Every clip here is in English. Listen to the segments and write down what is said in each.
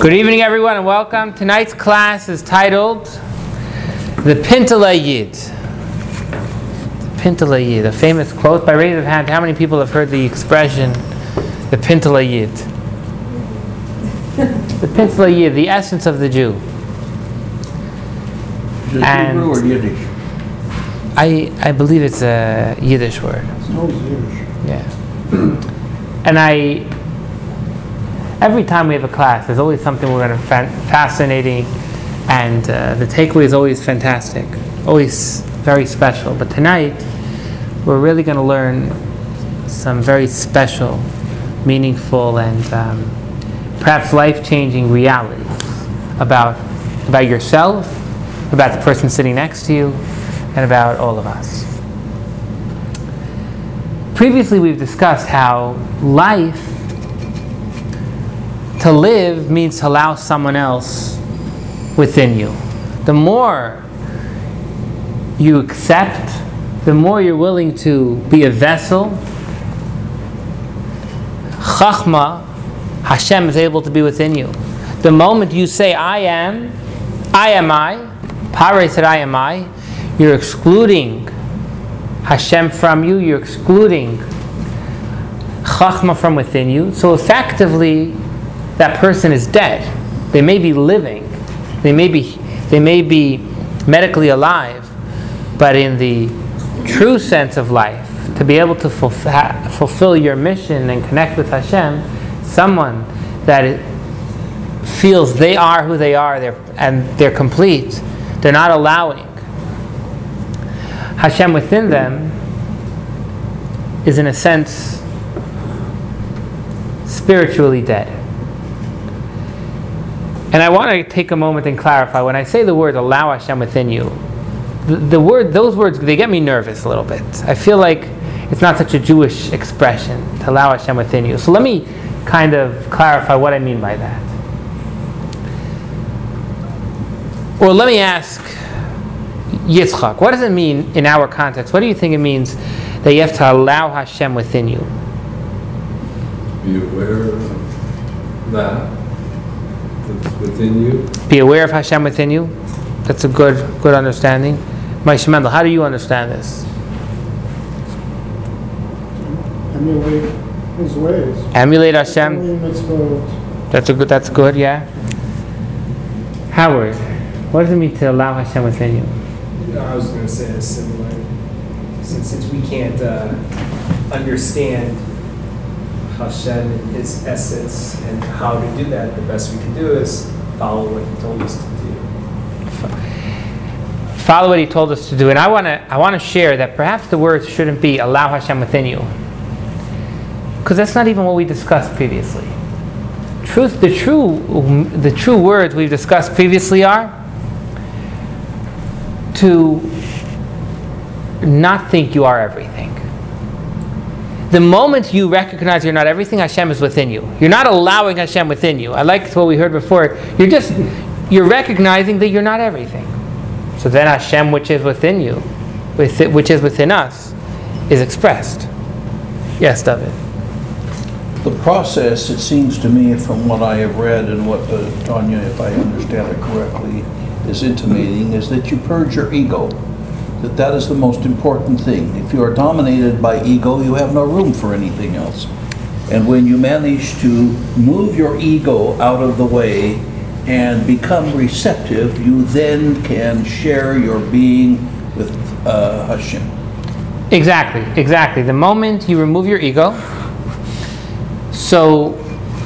Good evening, everyone, and welcome. Tonight's class is titled The Pintele Yid. The Pintele Yid, a famous quote by raise of hand. How many people have heard the expression, the Pintele Yid? the Pintele Yid, the essence of the Jew. Is it And- Hebrew or Yiddish? I, I believe it's a Yiddish word. It's Yiddish. Yeah. And I, every time we have a class, there's always something we're going to fa- fascinating, and uh, the takeaway is always fantastic, always very special. But tonight, we're really going to learn some very special, meaningful, and um, perhaps life-changing realities about about yourself, about the person sitting next to you, and about all of us. Previously, we've discussed how life, to live, means to allow someone else within you. The more you accept, the more you're willing to be a vessel, Chachma, Hashem is able to be within you. The moment you say, I am, I am I, Pare said, I am I, you're excluding Hashem from you, you're excluding Chachma from within you. So effectively, that person is dead. They may be living, they may be, they may be medically alive, but in the true sense of life, to be able to fulfill, fulfill your mission and connect with Hashem, someone that feels they are who they are they're, and they're complete, they're not allowing Hashem within them is, in a sense, spiritually dead. And I want to take a moment and clarify when I say the word allow Hashem within you, the, the word, those words, they get me nervous a little bit. I feel like it's not such a Jewish expression to allow Hashem within you. So let me kind of clarify what I mean by that. Or let me ask Yitzchak, what does it mean in our context? What do you think it means that you have to allow Hashem within you? Be aware of that, that's within you. Be aware of Hashem within you. That's a good, good understanding. Moshe Mendel, how do you understand this? emulate his ways. Emulate Hashem. That's a good. That's good. Yeah. Howard, what does it mean to allow Hashem within you? I was going to say a similar, since, since we can't uh, understand Hashem and His essence and how to do that, the best we can do is follow what He told us to do. Follow what He told us to do, and I want to. I want to share that perhaps the words shouldn't be "allow Hashem within you," because that's not even what we discussed previously. Truth, the true, the true words we've discussed previously are to not think you are everything. The moment you recognize you're not everything, Hashem is within you. You're not allowing Hashem within you. I like what we heard before. You're just you're recognizing that you're not everything. So then Hashem, which is within you, which is within us, is expressed. Yes, David. The process, it seems to me, from what I have read and what uh, Tanya, if I understand it correctly, is intimating, is that you purge your ego. That that is the most important thing. If you are dominated by ego, you have no room for anything else. And when you manage to move your ego out of the way and become receptive, you then can share your being with uh, Hashem. Exactly, exactly. The moment you remove your ego, so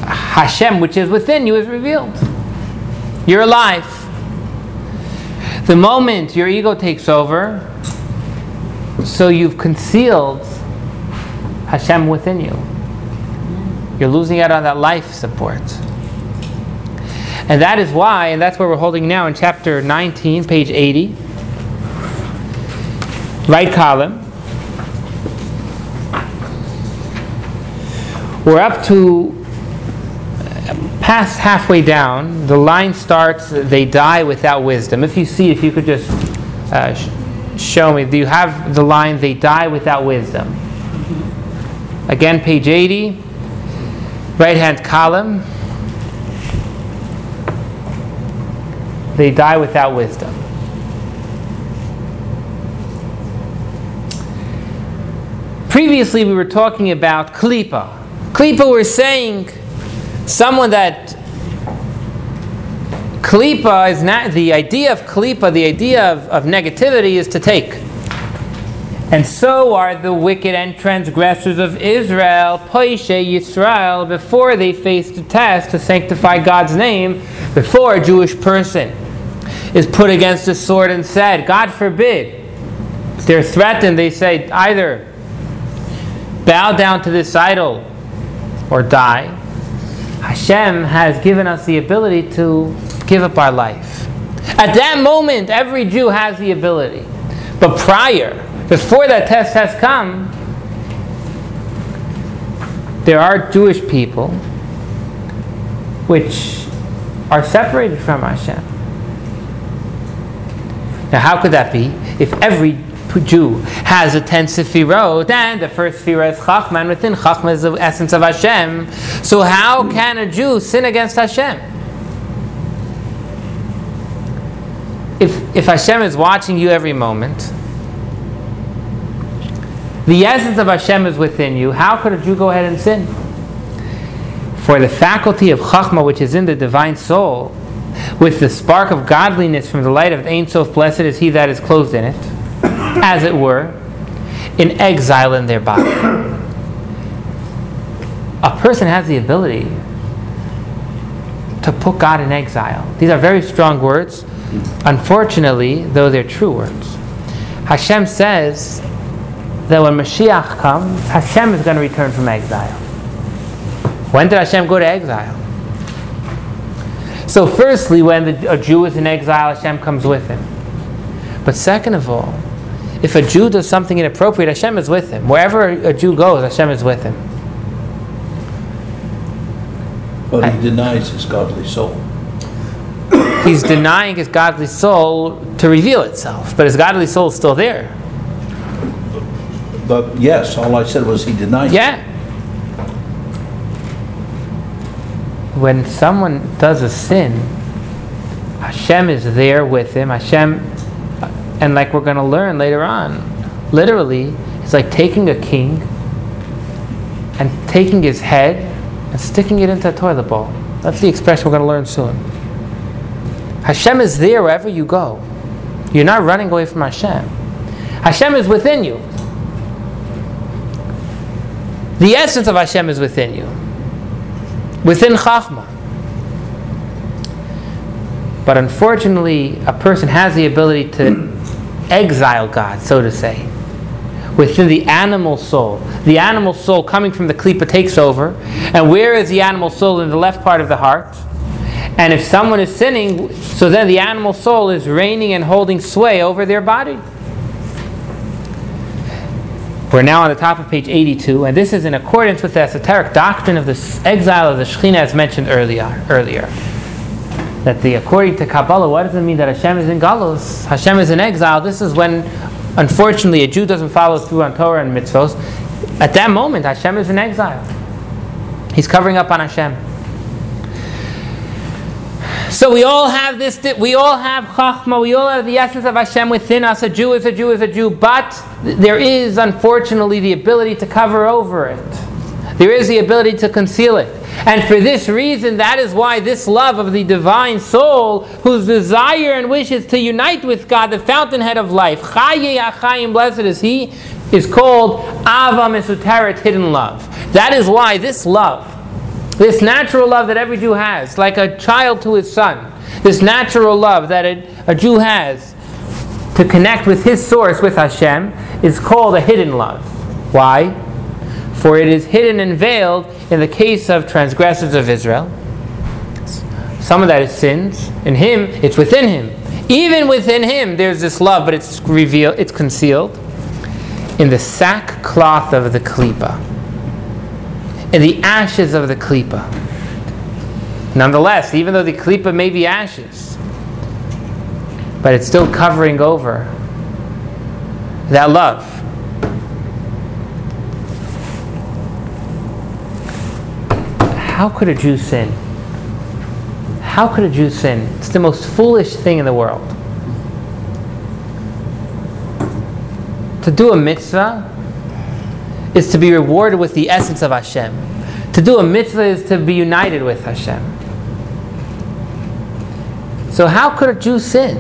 Hashem, which is within you, is revealed. You're alive. The moment your ego takes over, so you've concealed Hashem within you. You're losing out on that life support. And that is why, and that's where we're holding now in chapter 19, page 80, right column. We're up to halfway down. The line starts, they die without wisdom. If you see, if you could just uh, sh- show me, do you have the line, they die without wisdom? Again, page 80, right hand column. They die without wisdom. Previously, we were talking about klipa. Klipa, we're saying someone that klipa is not the idea of klipa, the idea of, of negativity is to take. And so are the wicked and transgressors of Israel, Poishe Yisrael, before they face the test to sanctify God's name, before a Jewish person is put against the sword and said, God forbid, they're threatened, they say, either bow down to this idol or die. Hashem has given us the ability to give up our life. At that moment, every Jew has the ability. But prior, before that test has come, there are Jewish people which are separated from Hashem. Now, how could that be? If every Jew has a ten sefirot, then the first sefirah is Chachma, and within Chachma is the essence of Hashem. So, how can a Jew sin against Hashem? If, if Hashem is watching you every moment, the essence of Hashem is within you, how could a Jew go ahead and sin? For the faculty of Chachma, which is in the divine soul, with the spark of godliness from the light of Ein Sof, blessed is he that is clothed in it, as it were, in exile in their body. A person has the ability to put God in exile. These are very strong words. Unfortunately, though they're true words, Hashem says that when Mashiach comes, Hashem is going to return from exile. When did Hashem go to exile? So, firstly, when the, a Jew is in exile, Hashem comes with him. But second of all, if a Jew does something inappropriate, Hashem is with him. Wherever a Jew goes, Hashem is with him. But he denies his godly soul. He's denying his godly soul to reveal itself, but his godly soul is still there. But yes, all I said was he denies. it. Yeah. When someone does a sin, Hashem is there with him. Hashem, and like we're going to learn later on, literally, it's like taking a king and taking his head and sticking it into a toilet bowl. That's the expression we're going to learn soon. Hashem is there wherever you go. You're not running away from Hashem. Hashem is within you. The essence of Hashem is within you, within Chachma. But unfortunately, a person has the ability to exile God, so to say, within the animal soul. The animal soul coming from the klipa takes over. And where is the animal soul? In the left part of the heart. And if someone is sinning, so then the animal soul is reigning and holding sway over their body. We're now on the top of page 82, and this is in accordance with the esoteric doctrine of the exile of the Shekhinah as mentioned earlier. earlier. That the according to Kabbalah, what does it mean that Hashem is in Galus? Hashem is in exile. This is when, unfortunately, a Jew doesn't follow through on Torah and mitzvos. At that moment, Hashem is in exile. He's covering up on Hashem. So we all have this, we all have Chachma, we all have the essence of Hashem within us. A Jew is a Jew is a Jew, but there is unfortunately the ability to cover over it. There is the ability to conceal it. And for this reason, that is why this love of the divine soul, whose desire and wish is to unite with God, the fountainhead of life, Chayei HaChayim, blessed is He, is called Ahava Mesuteret, hidden love. That is why this love, this natural love that every Jew has, like a child to his son, this natural love that a, a Jew has to connect with his source, with Hashem, is called a hidden love. Why? For it is hidden and veiled in the case of transgressors of Israel. Some of that is sins. In him, it's within him. Even within him, there's this love, but it's revealed, it's concealed in the sackcloth of the klipa in the ashes of the klipa. Nonetheless, even though the klipa may be ashes, but it's still covering over that love. How could a Jew sin? How could a Jew sin? It's the most foolish thing in the world. To do a mitzvah is to be rewarded with the essence of Hashem. To do a mitzvah is to be united with Hashem. So, how could a Jew sin?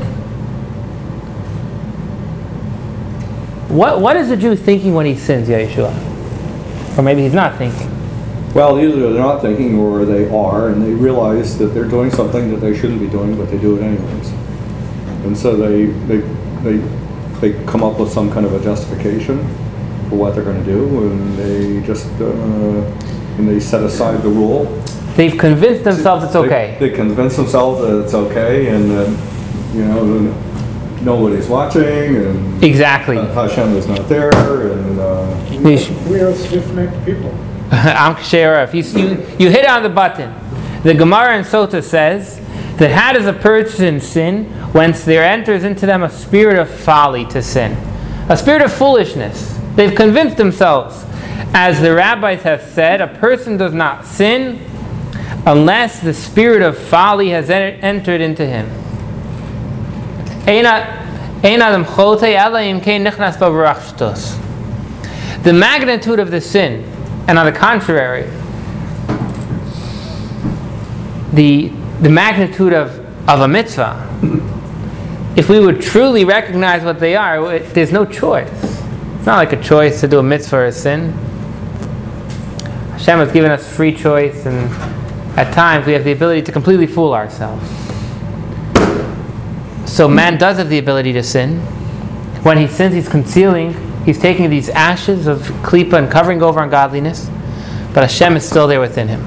What, what is a Jew thinking when he sins, Yeshua? Or maybe he's not thinking. Well, either they're not thinking or they are, and they realize that they're doing something that they shouldn't be doing, but they do it anyways. And so they, they, they, they come up with some kind of a justification for what they're gonna do, and they just, uh, and they set aside the rule. They've convinced themselves it's okay. They convince themselves that it's okay, and that, you know, nobody's watching, and Exactly. Hashem is not there, and, uh, We are stiff-necked people. Am If you, you, you hit on the button. The Gemara in Sota says that how does a person sin whence there enters into them a spirit of folly to sin? A spirit of foolishness. They've convinced themselves. As the rabbis have said, a person does not sin unless the spirit of folly has en- entered into him. Im. The magnitude of the sin, and on the contrary, the, the magnitude of, of a mitzvah, if we would truly recognize what they are, it, there's no choice. It's not like a choice to do a mitzvah or a sin. Hashem has given us free choice, and at times we have the ability to completely fool ourselves. So man does have the ability to sin. When he sins, he's concealing, he's taking these ashes of klipa and covering over ungodliness, but Hashem is still there within him.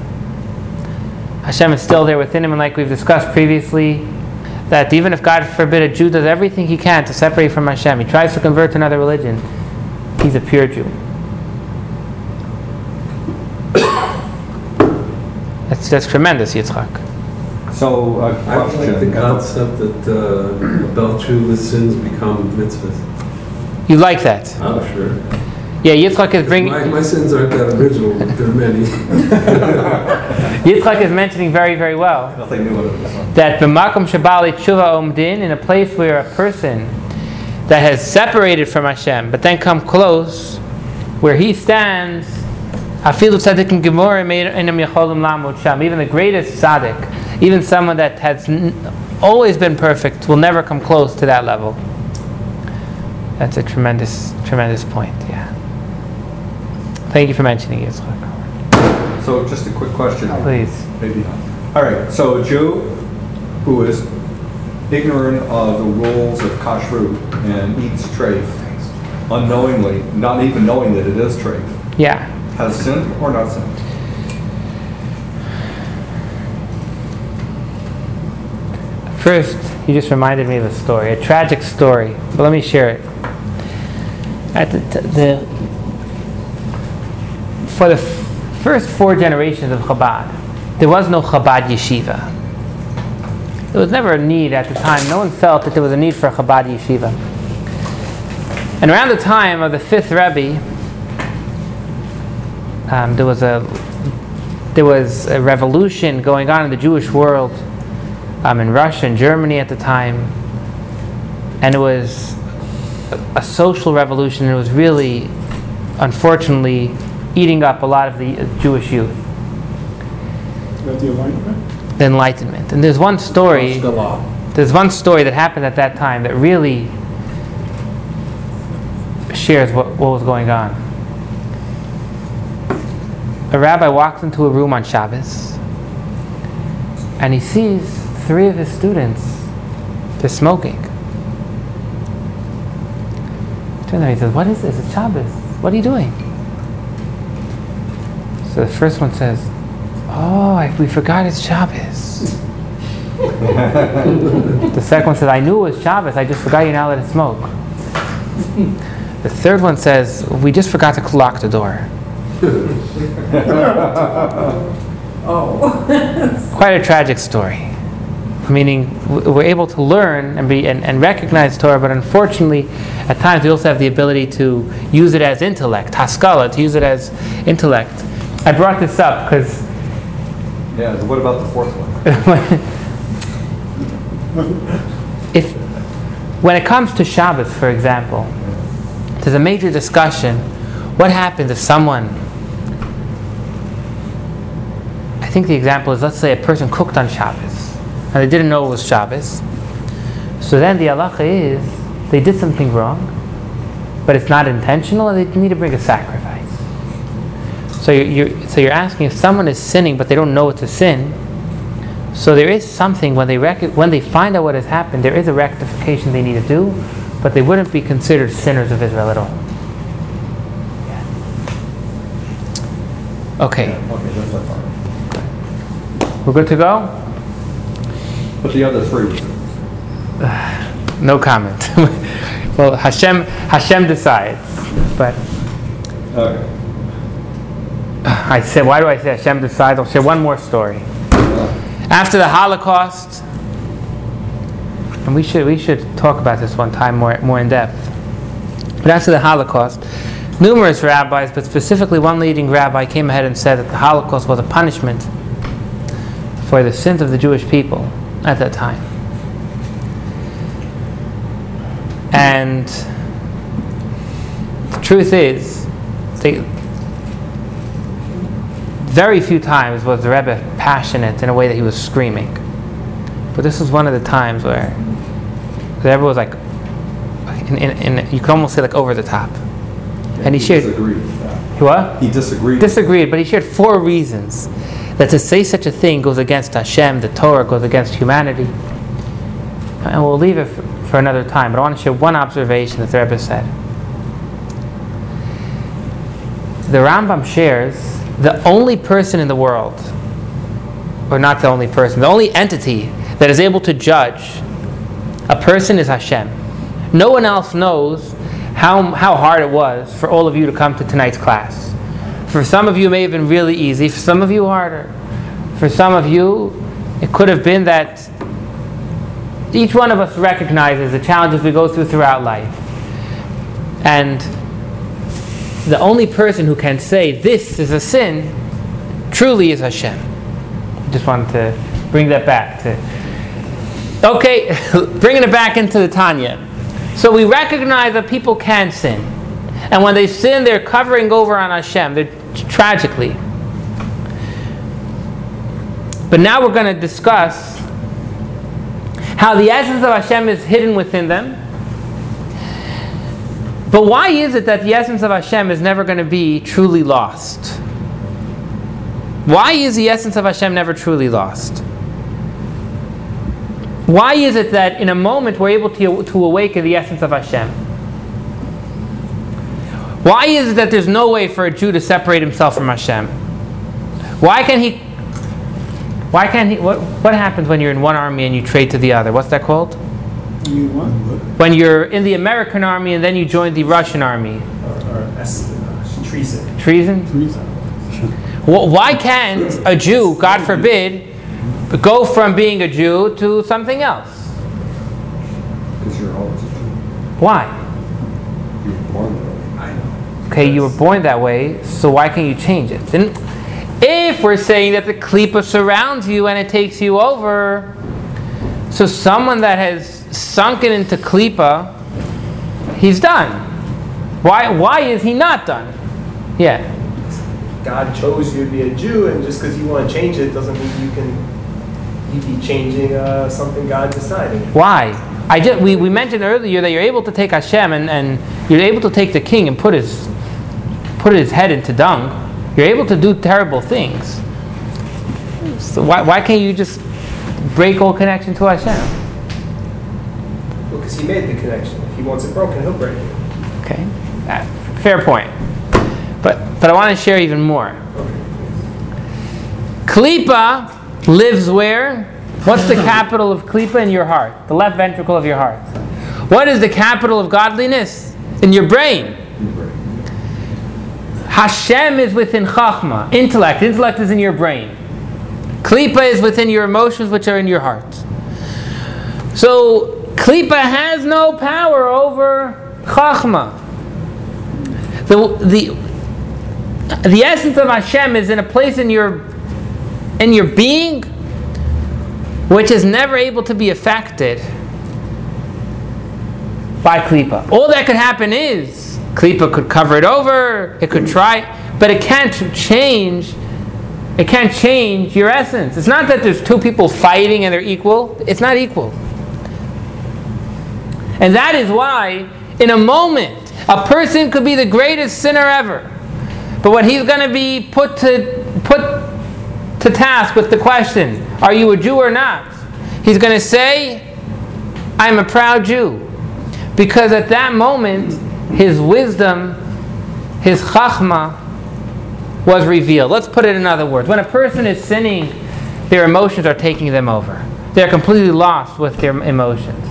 Hashem is still there within him, and like we've discussed previously, that even if God forbid a Jew does everything he can to separate from Hashem, he tries to convert to another religion, he's a pure Jew. That's, that's tremendous, Yitzchak. so, a I like the concept that uh, about true sins become mitzvahs. You like that? Oh, sure. Yeah, Yitzchak is bringing. My, my sins aren't that original, but there are many. Yitzchak is mentioning very, very well Nothing the sun. that b'makom shabali tshuva omdin, in a place where a person that has separated from Hashem, but then come close, where he stands, afilu tzaddikim gemora einam yacholim lamud sham. Even the greatest tzaddik, even someone that has n- always been perfect, will never come close to that level. That's a tremendous, tremendous point. Yeah. Thank you for mentioning it. So just a quick question. Please. Maybe not. All right, so a Jew who is ignorant of the rules of kashrut and eats treif unknowingly, not even knowing that it is treif, Yeah. has sinned or not sinned? First, you just reminded me of a story, a tragic story, but let me share it. At the, the for the f- first four generations of Chabad, there was no Chabad yeshiva. There was never a need at the time. No one felt that there was a need for a Chabad yeshiva. And around the time of the fifth Rebbe, um, there was a there was a revolution going on in the Jewish world um, in Russia and Germany at the time, and it was a, a social revolution. It was really, unfortunately, eating up a lot of the Jewish youth, the Enlightenment? the Enlightenment. And there's one story. There's one story that happened at that time that really shares what, what was going on. A rabbi walks into a room on Shabbos and he sees three of his students, they're smoking. Turns around, he says, What is this? It's Shabbos. What are you doing? So the first one says, Oh, I, we forgot it's Shabbos. The second one says, I knew it was Shabbos, I just forgot you're not allowed to smoke. The third one says, We just forgot to lock the door. oh. Quite a tragic story. Meaning, we're able to learn and, be, and, and recognize Torah, but unfortunately, at times we also have the ability to use it as intellect, haskalah, to use it as intellect. I brought this up because Yeah, what about the fourth one? if when it comes to Shabbos, for example, there's a major discussion. What happens if someone I think the example is let's say a person cooked on Shabbos and they didn't know it was Shabbos. So then the halacha is they did something wrong, but it's not intentional and they need to bring a sacrifice. So you're, you're, so you're asking if someone is sinning but they don't know it's a sin. So there is something when they rec- when they find out what has happened, there is a rectification they need to do, but they wouldn't be considered sinners of Israel at all. Okay, Okay, that's fine. we're good to go. But the other three, No comment. well, Hashem Hashem decides, but okay. I said, why do I say Hashem decides? I'll share one more story. After the Holocaust, and we should we should talk about this one time more more in depth. But after the Holocaust, numerous rabbis, but specifically one leading rabbi, came ahead and said that the Holocaust was a punishment for the sins of the Jewish people at that time. And the truth is, they, very few times was the Rebbe passionate in a way that he was screaming. But this was one of the times where the Rebbe was like, in, in, in, you could almost say like over the top. And he shared- disagreed. What? He disagreed. Disagreed, but he shared four reasons that to say such a thing goes against Hashem, the Torah goes against humanity. And we'll leave it for, another time, but I want to share one observation that the Rebbe said. The Rambam shares the only person in the world, or not the only person, the only entity that is able to judge a person is Hashem. No one else knows how, how hard it was for all of you to come to tonight's class. For some of you, may have been really easy, for some of you, harder. For some of you, it could have been that each one of us recognizes the challenges we go through throughout life. And the only person who can say this is a sin truly is Hashem. Just wanted to bring that back to. Okay, bringing it back into the Tanya. So we recognize that people can sin. And when they sin, they're covering over on Hashem. They're tragically. But now we're going to discuss how the essence of Hashem is hidden within them. But why is it that the essence of Hashem is never going to be truly lost? Why is the essence of Hashem never truly lost? Why is it that in a moment we're able to, to awaken the essence of Hashem? Why is it that there's no way for a Jew to separate himself from Hashem? Why can he? Why can't he? What, what happens when you're in one army and you trade to the other? What's that called? You? When you're in the American army and then you join the Russian army? Or, or uh, treason. Treason? Treason. Wh- Why can't a Jew, God forbid, go from being a Jew to something else? Because you're always a Jew. Why? You were born that way. I know. Okay, you were born that way, so why can't you change it? And if we're saying that the klipa surrounds you and it takes you over, so someone that has sunken into klipa, he's done. Why? Why is he not done? Yeah. God chose you to be a Jew, and just because you want to change it doesn't mean you can you be changing uh, something God decided. Why? I just we, we mentioned earlier that you're able to take Hashem and, and you're able to take the king and put his put his head into dung. You're able to do terrible things. So why, why can't you just break all connection to Hashem? Well, because He made the connection. If He wants it broken, He'll break it. Okay, Uh, fair point. But but I want to share even more. Klipa lives where? What's the capital of Klipa in your heart? The left ventricle of your heart. What is the capital of godliness? In your brain. Hashem is within Chachma, intellect. Intellect is in your brain. Klipa is within your emotions, which are in your heart. So, Klipa has no power over Chachma. The, the, the essence of Hashem is in a place in your, in your being which is never able to be affected by Klippa. All that could happen is Klippa could cover it over, it could try, but it can't change. It can't change your essence. It's not that there's two people fighting and they're equal. It's not equal. And that is why, in a moment, a person could be the greatest sinner ever. But when he's going to be put to, put to task with the question, Are you a Jew or not? He's going to say, I'm a proud Jew. Because at that moment, his wisdom, his chachma, was revealed. Let's put it in other words. When a person is sinning, their emotions are taking them over. They're completely lost with their emotions.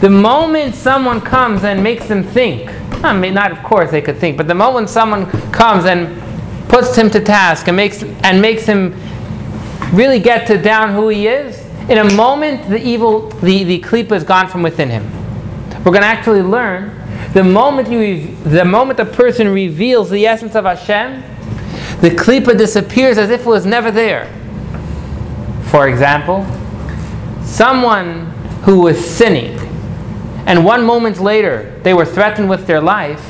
The moment someone comes and makes them think, I mean, not of course they could think, but the moment someone comes and puts him to task and makes and makes him really get to down who he is, in a moment the evil, the, the klipa is gone from within him. We're going to actually learn the moment you, the moment a person reveals the essence of Hashem, the klipa disappears as if it was never there. For example, someone who was sinning, and one moment later they were threatened with their life.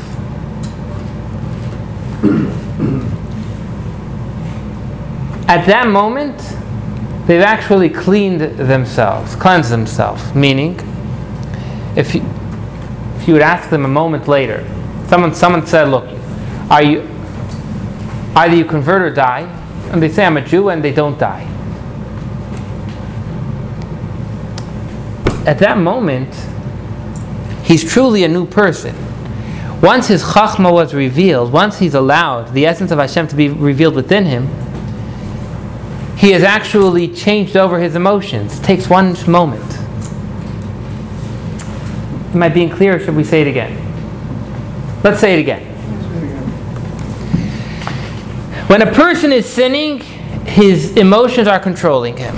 At that moment, they've actually cleaned themselves, cleansed themselves. Meaning, if you, if you would ask them a moment later, someone, someone said, Look, are you, either you convert or die, and they say, I'm a Jew, and they don't die. At that moment, he's truly a new person. Once his chachma was revealed, once he's allowed the essence of Hashem to be revealed within him, he has actually changed over his emotions. It takes one moment. Am I being clear should we say it again? Let's say it again. When a person is sinning, his emotions are controlling him.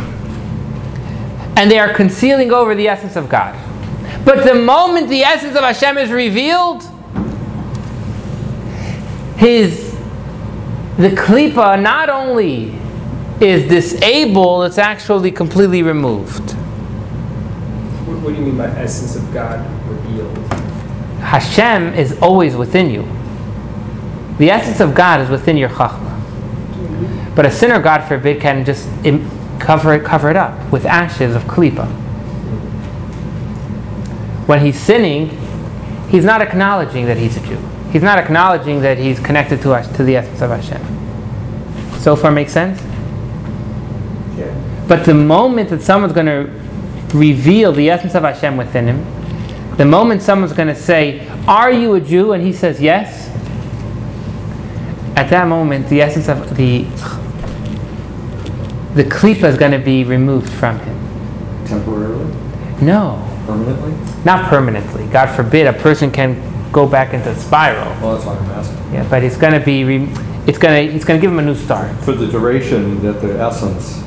And they are concealing over the essence of God. But the moment the essence of Hashem is revealed, his the klipa not only is disabled, it's actually completely removed. What, what do you mean by essence of God revealed? Hashem is always within you. The essence of God is within your chachma. But a sinner, God forbid, can just Im- cover it, cover it up with ashes of klipa. When he's sinning, he's not acknowledging that he's a Jew. He's not acknowledging that he's connected to us, to the essence of Hashem. So far, makes sense. Yeah. But the moment that someone's going to reveal the essence of Hashem within him, the moment someone's going to say, Are you a Jew? and he says, Yes, at that moment, the essence of the the klipa is going to be removed from him. Temporarily? No, Permanently? not permanently. God forbid a person can go back into a spiral. Well, that's what I'm asking. Yeah, but it's going to be. Re- it's going to. It's going to give him a new start. For the duration that the essence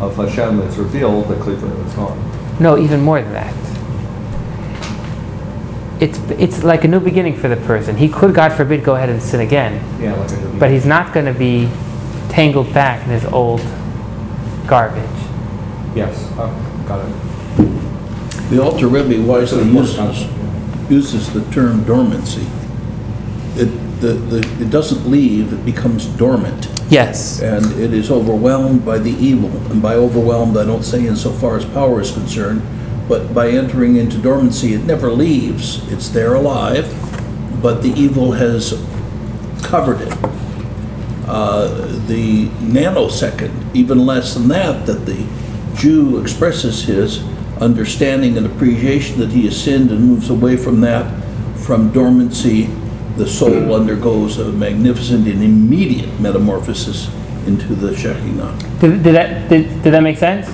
of Hashem is revealed, the klipa is gone. No, even more than that. It's it's like a new beginning for the person. He could, God forbid, go ahead and sin again, Yeah, like I did. but he's not going to be tangled back in his old garbage. Yes, oh, got it. The Alter Rebbe wisely uses, uses the term dormancy. It, the, the, it doesn't leave, it becomes dormant, Yes. and it is overwhelmed by the evil. And by overwhelmed, I don't say insofar as power is concerned, but by entering into dormancy, it never leaves. It's there alive, but the evil has covered it. Uh, the nanosecond, even less than that, that the Jew expresses his understanding and appreciation that he has sinned and moves away from that, from dormancy, the soul undergoes a magnificent and immediate metamorphosis into the Shekinah. Did, did that did, did that make sense?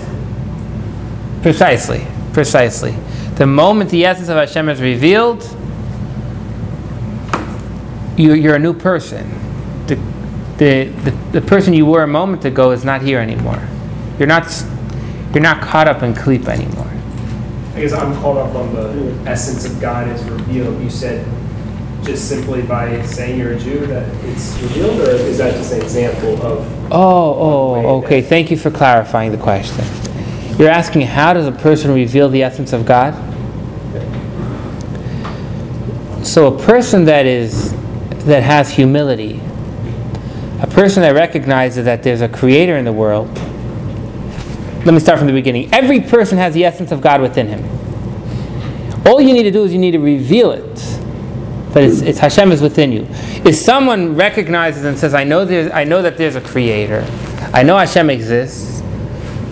Precisely. Precisely. The moment the essence of Hashem is revealed, you, you're a new person. The, the, the, the person you were a moment ago is not here anymore. You're not, you're not caught up in Klip anymore. I guess I'm caught up on the essence of God is revealed. You said just simply by saying you're a Jew that it's revealed, or is that just an example of? Oh, oh, okay. Thank you for clarifying the question. You're asking how does a person reveal the essence of God? So a person that is that has humility, a person that recognizes that there's a creator in the world. Let me start from the beginning. Every person has the essence of God within him. All you need to do is you need to reveal it. But it's, it's Hashem is within you. If someone recognizes and says, I know, there's, I know that there's a creator, I know Hashem exists,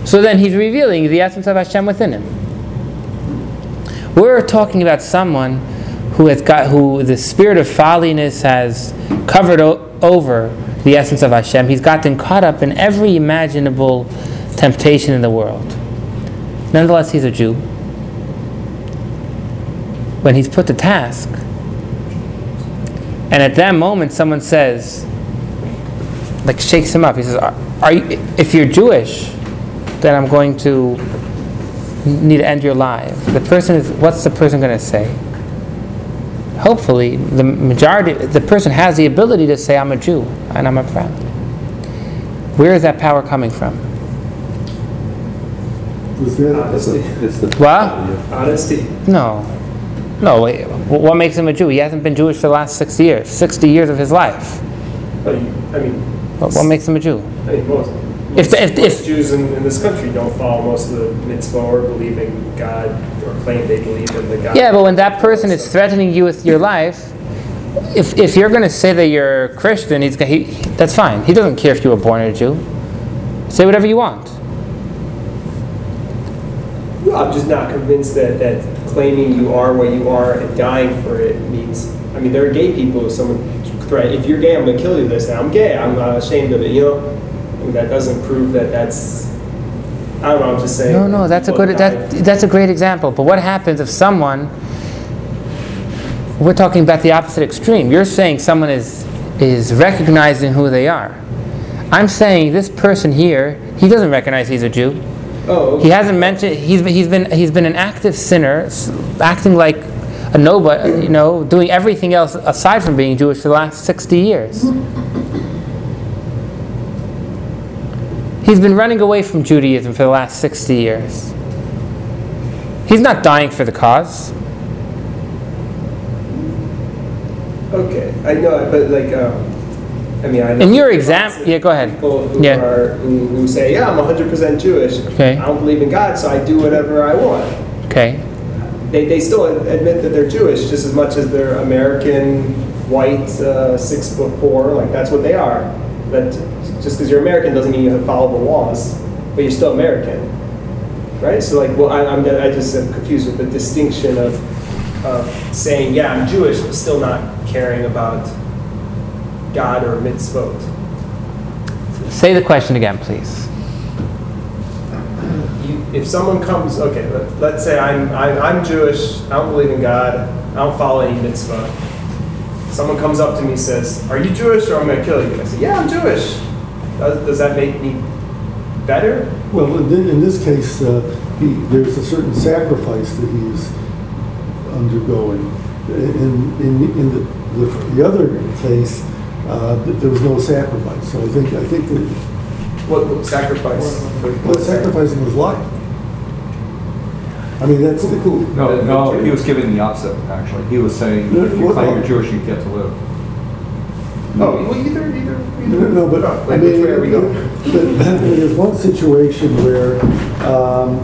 so then he's revealing the essence of Hashem within him. We're talking about someone who has got who the spirit of folliness has covered o- over the essence of Hashem. He's gotten caught up in every imaginable temptation in the world. Nonetheless, he's a Jew. When he's put to task, and at that moment, someone says, like shakes him up. He says, "Are, are you, if you're Jewish, then I'm going to need to end your life." The person is, what's the person going to say? Hopefully, the majority, the person has the ability to say, "I'm a Jew and I'm a friend." Where is that power coming from? Was that, Honesty. it's the. What? Honesty. No, no. wait, What makes him a Jew? He hasn't been Jewish for the last sixty years, sixty years of his life. But I mean, What, what makes him a Jew? I mean, If- if- if- Jews in, in this country don't follow most of the mitzvah or believe in God or claim they believe in the God. Yeah, but when that person is threatening you with your life, if, if you're going to say that you're a Christian, he's, he, that's fine. He doesn't care if you were born a Jew. Say whatever you want. I'm just not convinced that, that claiming you are what you are and dying for it means. I mean, there are gay people. If someone threat, if you're gay, I'm gonna kill you. They say I'm gay. I'm not ashamed of it. You know, Mean, that doesn't prove that that's. I don't know. I'm just saying. No, no, that's a good that, that's a great example. But what happens if someone? We're talking about the opposite extreme. You're saying someone is is recognizing who they are. I'm saying this person here, he doesn't recognize he's a Jew. Oh, He hasn't mentioned he's been, he's been he's been an active sinner, acting like a nobody, you know, doing everything else aside from being Jewish for the last 60 years. He's been running away from Judaism for the last 60 years. He's not dying for the cause. Okay, I know, but like, um, I mean, I know. In your example, yeah, go ahead. People who Yeah. are who, who say, "Yeah, I'm 100% Jewish. Okay. I don't believe in God, so I do whatever I want." Okay. They, they still admit that they're Jewish just as much as they're American, white, uh, six foot four. Like that's what they are. That just because you're American doesn't mean you have to follow the laws, but you're still American, right? So like, well, I, I'm I just am confused with the distinction of of saying, "Yeah, I'm Jewish," but still not caring about God or mitzvot. Say the question again, please. you, if someone comes, okay, let, let's say I'm, I'm, I'm Jewish, I don't believe in God, I don't follow any mitzvah. Someone comes up to me and says, Are you Jewish or I'm going to kill you? I say, Yeah, I'm Jewish. Does, does that make me better? Well, in thi- in this case, uh, he, there's a certain sacrifice that he's undergoing. In, in, in the, the, the other case, uh, th- there was no sacrifice. So I think, I think that, What, what sacrifice? well, sacrificing his life. I mean, that's the, No, no, he was giving the opposite, actually. He was saying, if you claim you're Jewish, you get to live. Oh, well, either, either, either. No, but, Oh, I like, mean, which way are we going? but there's one situation where, um,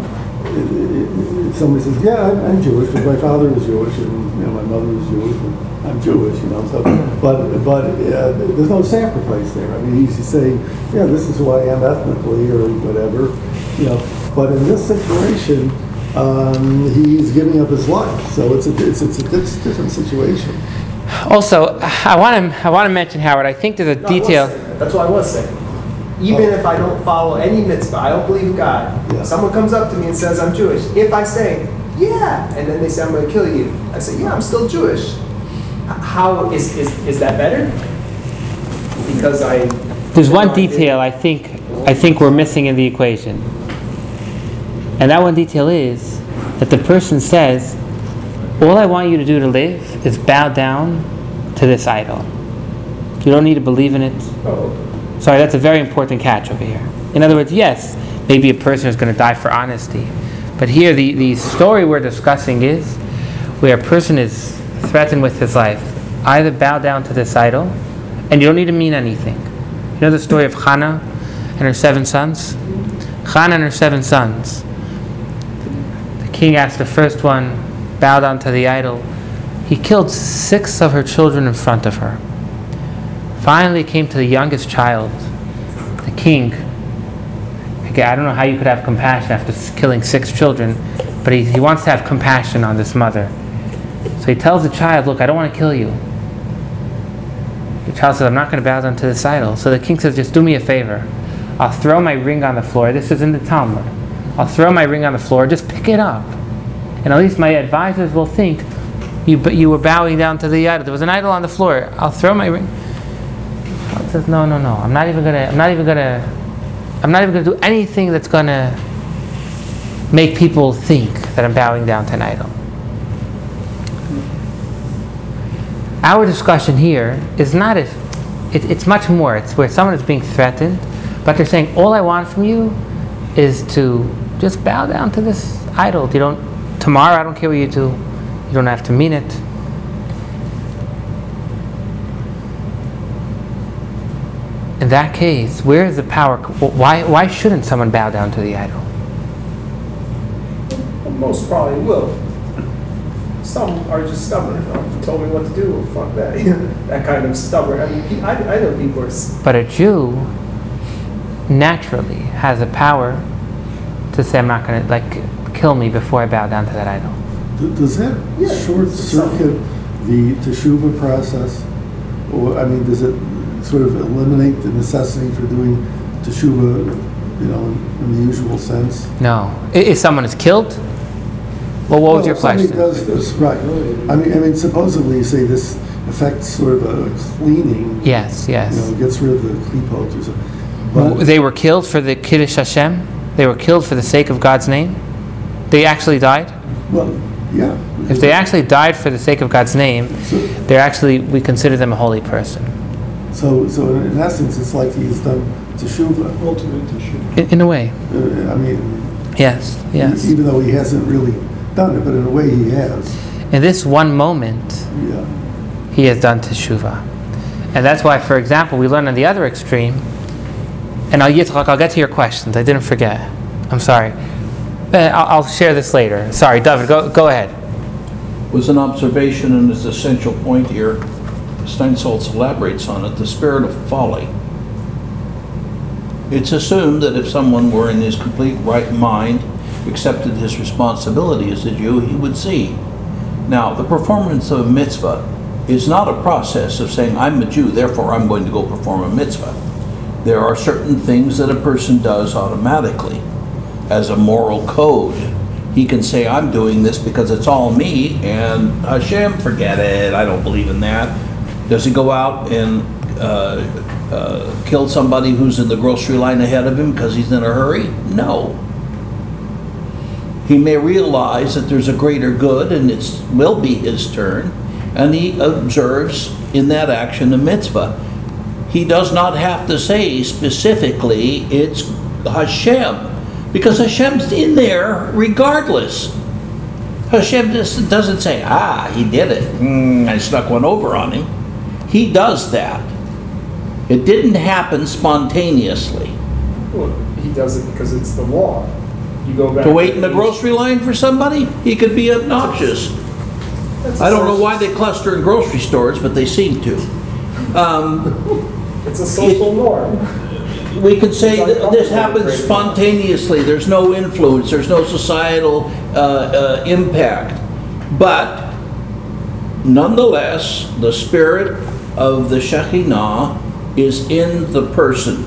i- i- somebody says, yeah, I'm- I'm Jewish, because my father is Jewish, and, you know, my mother is Jewish, and I'm Jewish, you know, so, but, but, uh, there's no sacrifice there. I mean, he's just saying, yeah, this is who I am ethnically, or whatever, you know, but in this situation, um, he's giving up his life, so it's a, it's, it's a di- different situation. Also, I want to I want to mention Howard. I think there's a No, detail. That's what I was saying. Even if I don't follow any mitzvah, I don't believe in God. Yeah. Someone comes up to me and says I'm Jewish. If I say, yeah, and then they say I'm going to kill you, I say, yeah, I'm still Jewish. How is, is, is that better? Because I. There's one detail I think I think we're missing in the equation. And that one detail is that the person says, "All I want you to do to live is bow down to this idol. You don't need to believe in it. Oh, Sorry, that's a very important catch over here. In other words, yes, maybe a person is going to die for honesty. But here, the, the story we're discussing is where a person is threatened with his life. Either bow down to this idol, and you don't need to mean anything. You know the story of Hannah and her seven sons? Hannah and her seven sons. The king asked the first one, bow down to the idol. He killed six of her children in front of her. Finally, came to the youngest child, the king. I don't know how you could have compassion after killing six children, but he, he wants to have compassion on this mother. So he tells the child, Look, I don't want to kill you. The child says, I'm not going to bow down to this idol. So the king says, Just do me a favor. I'll throw my ring on the floor. This is in the Talmud. I'll throw my ring on the floor. Just pick it up. And at least my advisors will think you, you were bowing down to the idol. There was an idol on the floor. I'll throw my ring. God says, no, no, no. I'm not even gonna. I'm not even gonna. I'm not even gonna do anything that's gonna make people think that I'm bowing down to an idol. Our discussion here is not if. It, it's much more. It's where someone is being threatened, but they're saying, all I want from you is to just bow down to this idol. You don't. Tomorrow, I don't care what you do. You don't have to mean it. In that case, where is the power? Why, why shouldn't someone bow down to the idol? most probably will. Some are just stubborn. Oh, you told me what to do. Fuck that. that kind of stubborn. I mean, I, I know people are. But a Jew naturally has a power to say, I'm not going to, like, kill me before I bow down to that idol. D- Does that Yeah, short some- circuit the teshuva process? Or, I mean, does it sort of eliminate the necessity for doing teshuva, you know, in in the usual sense? No. I- If someone is killed? Well, what was Well, your if somebody question? does this, right. I mean, I mean, supposedly, you say this affects sort of a cleaning, Yes, you know, yes. gets rid of the klipot or something. W- They were killed for the Kiddush Hashem? They were killed for the sake of God's name? They actually died? well, yeah. If they actually died for the sake of God's name, So- they're actually, we consider them a holy person. So, so in essence, it's like he's done teshuva. Ultimate issue. In, in a way. Uh, I mean, Yes, yes. even though he hasn't really done it, but in a way he has, In this one moment, yeah. he has done teshuvah. And that's why, for example, we learn on the other extreme, and I'll, Yitzchak, I'll get to your questions. I didn't forget. I'm sorry. Uh, I'll, share this later. Sorry, David, go, go ahead. was an observation and is essential point here. Steinsaltz elaborates on it, the spirit of folly. It's assumed that if someone were in his complete right mind, accepted his responsibility as a Jew, he would see. Now, the performance of a mitzvah is not a process of saying, I'm a Jew, therefore I'm going to go perform a mitzvah. There are certain things that a person does automatically as a moral code. He can say, I'm doing this because it's all me, and Hashem, forget it, I don't believe in that. Does he go out and uh, uh, kill somebody who's in the grocery line ahead of him because he's in a hurry? No. He may realize that there's a greater good and it will be his turn, and he observes in that action a mitzvah. He does not have to say specifically it's Hashem, because Hashem's in there regardless. Hashem just doesn't say, ah, he did it. Mm, I snuck one over on him. He does that. It didn't happen spontaneously. Well, he does it because it's the law. You go back. To wait in the grocery line for somebody, he could be obnoxious. That's I don't know why they cluster in grocery stores, but they seem to. Um, It's a social norm. We could say It's that this uncomfortable happens spontaneously, there's no influence, there's no societal uh, uh, impact. But nonetheless, the spirit of the Shekhinah is in the person.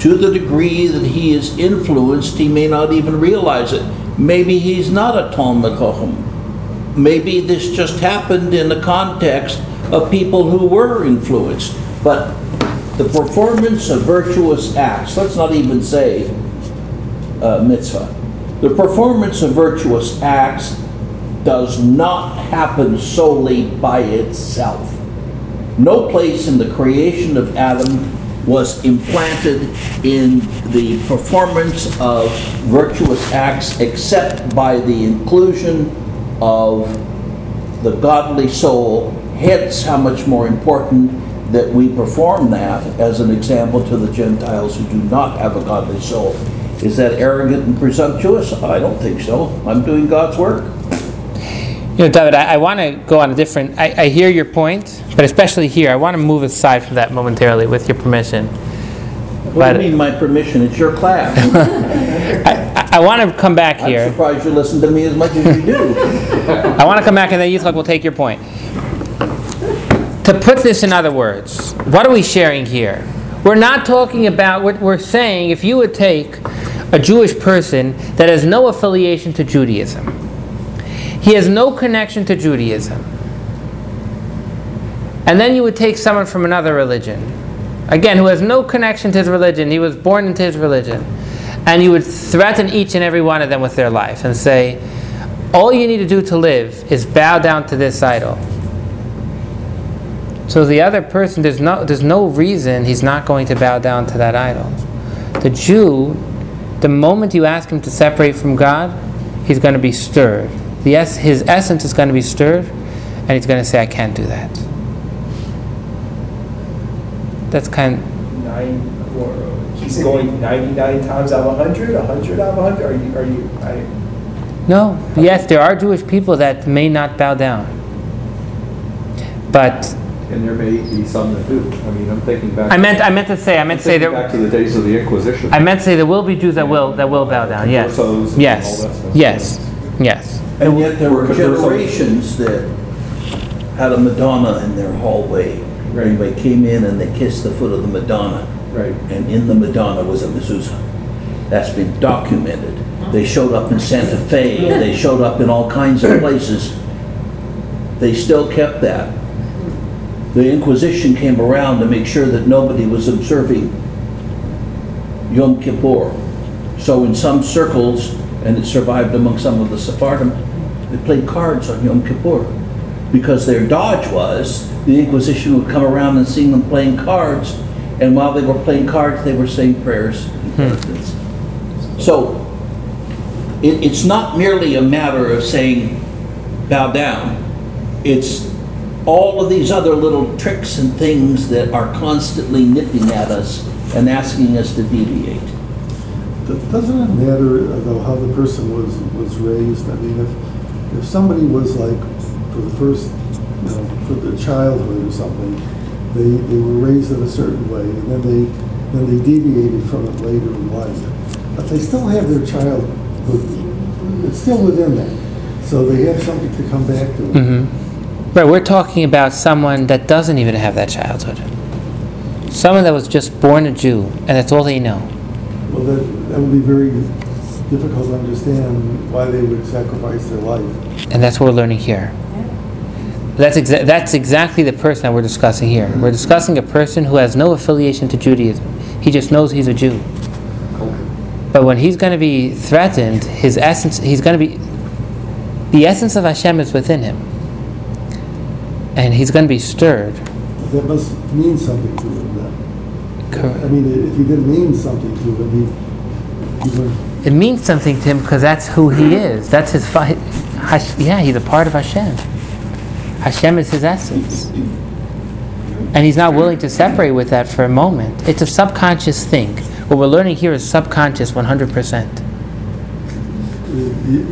To the degree that he is influenced, he may not even realize it. Maybe he's not a Talmid Chacham. Maybe this just happened in the context of people who were influenced. But the performance of virtuous acts, let's not even say uh, mitzvah. The performance of virtuous acts does not happen solely by itself. No place in the creation of Adam was implanted in the performance of virtuous acts except by the inclusion of the godly soul. Hence, how much more important that we perform that as an example to the Gentiles who do not have a godly soul. Is that arrogant and presumptuous? I don't think so. I'm doing God's work. You know, David, I, I want to go on a different. I, I hear your point, but especially here, I want to move aside from that momentarily, with your permission. What But- do you mean, my permission? It's your class. I, I want to come back here. I'm surprised you listen to me as much as you do. I want to come back, and then you will take your point. To put this in other words, what are we sharing here? We're not talking about what we're saying. If you would take a Jewish person that has no affiliation to Judaism, he has no connection to Judaism, and then you would take someone from another religion, again, who has no connection to his religion, he was born into his religion, and you would threaten each and every one of them with their life and say, all you need to do to live is bow down to this idol. So the other person, there's no, there's no reason he's not going to bow down to that idol. The Jew, the moment you ask him to separate from God, he's going to be stirred. The es- his essence is going to be stirred, and he's going to say, I can't do that. That's kind Nine, or he's going 99 times out of 100, 100 out of 100? Are you, are you, I, No, yes, there are Jewish people that may not bow down. But And there may be some that do. I mean, I'm thinking back. I meant, I meant to say, I meant to say thinking there, Back to the days of the Inquisition. I meant to say there will be Jews that will that will bow down. Yes. Conversos and Yes. all that stuff. Yes. Yes. And yet there were Because there's some- generations that had a Madonna in their hallway. Right. And they came in and they kissed the foot of the Madonna. Right. And in the Madonna was a mezuzah. That's been documented. They showed up in Santa Fe, they showed up in all kinds of places. They still kept that. The Inquisition came around to make sure that nobody was observing Yom Kippur. So in some circles, and it survived among some of the Sephardim, they played cards on Yom Kippur. Because their dodge was, the Inquisition would come around and see them playing cards, and while they were playing cards, they were saying prayers hmm. penitence. So, it, it's not merely a matter of saying, bow down. It's all of these other little tricks and things that are constantly nipping at us and asking us to deviate. Do- Doesn't it matter uh, though how the person was, was raised? I mean, if, if somebody was like, for the first, you know, for their childhood or something, they, they were raised in a certain way, and then they, then they deviated from it later in life. But they still have their childhood, it's still within them, so they have something to come back to. Mm-hmm. Right. We're talking about someone that doesn't even have that childhood. Someone that was just born a Jew, and that's all they know. Well, that, that would be very difficult to understand why they would sacrifice their life. And that's what we're learning here. That's, exa- that's exactly the person that we're discussing here. We're discussing a person who has no affiliation to Judaism. He just knows he's a Jew. But when he's going to be threatened, his essence, he's going to be, the essence of Hashem is within him. And he's going to be stirred. That must mean something to him then. I mean, if he didn't mean something to him, he, he would, It means something to him because that's who he is. That's his, fi- Hash- yeah, he's a part of Hashem. Hashem is his essence. And he's not willing to separate with that for a moment. It's a subconscious thing. What we're learning here is subconscious 100%.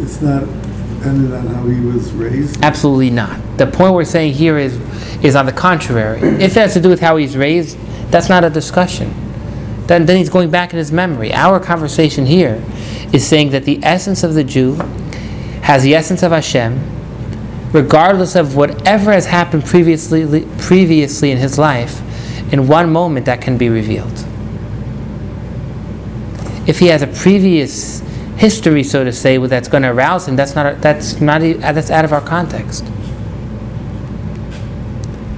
it's not dependent on how he was raised. Absolutely not. The point we're saying here is, is on the contrary. If it has to do with how he's raised, that's not a discussion. Then, then he's going back in his memory. Our conversation here is saying that the essence of the Jew has the essence of Hashem, regardless of whatever has happened previously, previously in his life, in one moment that can be revealed. If he has a previous history, so to say, that's going to arouse him, that's not that's not that's out of our context.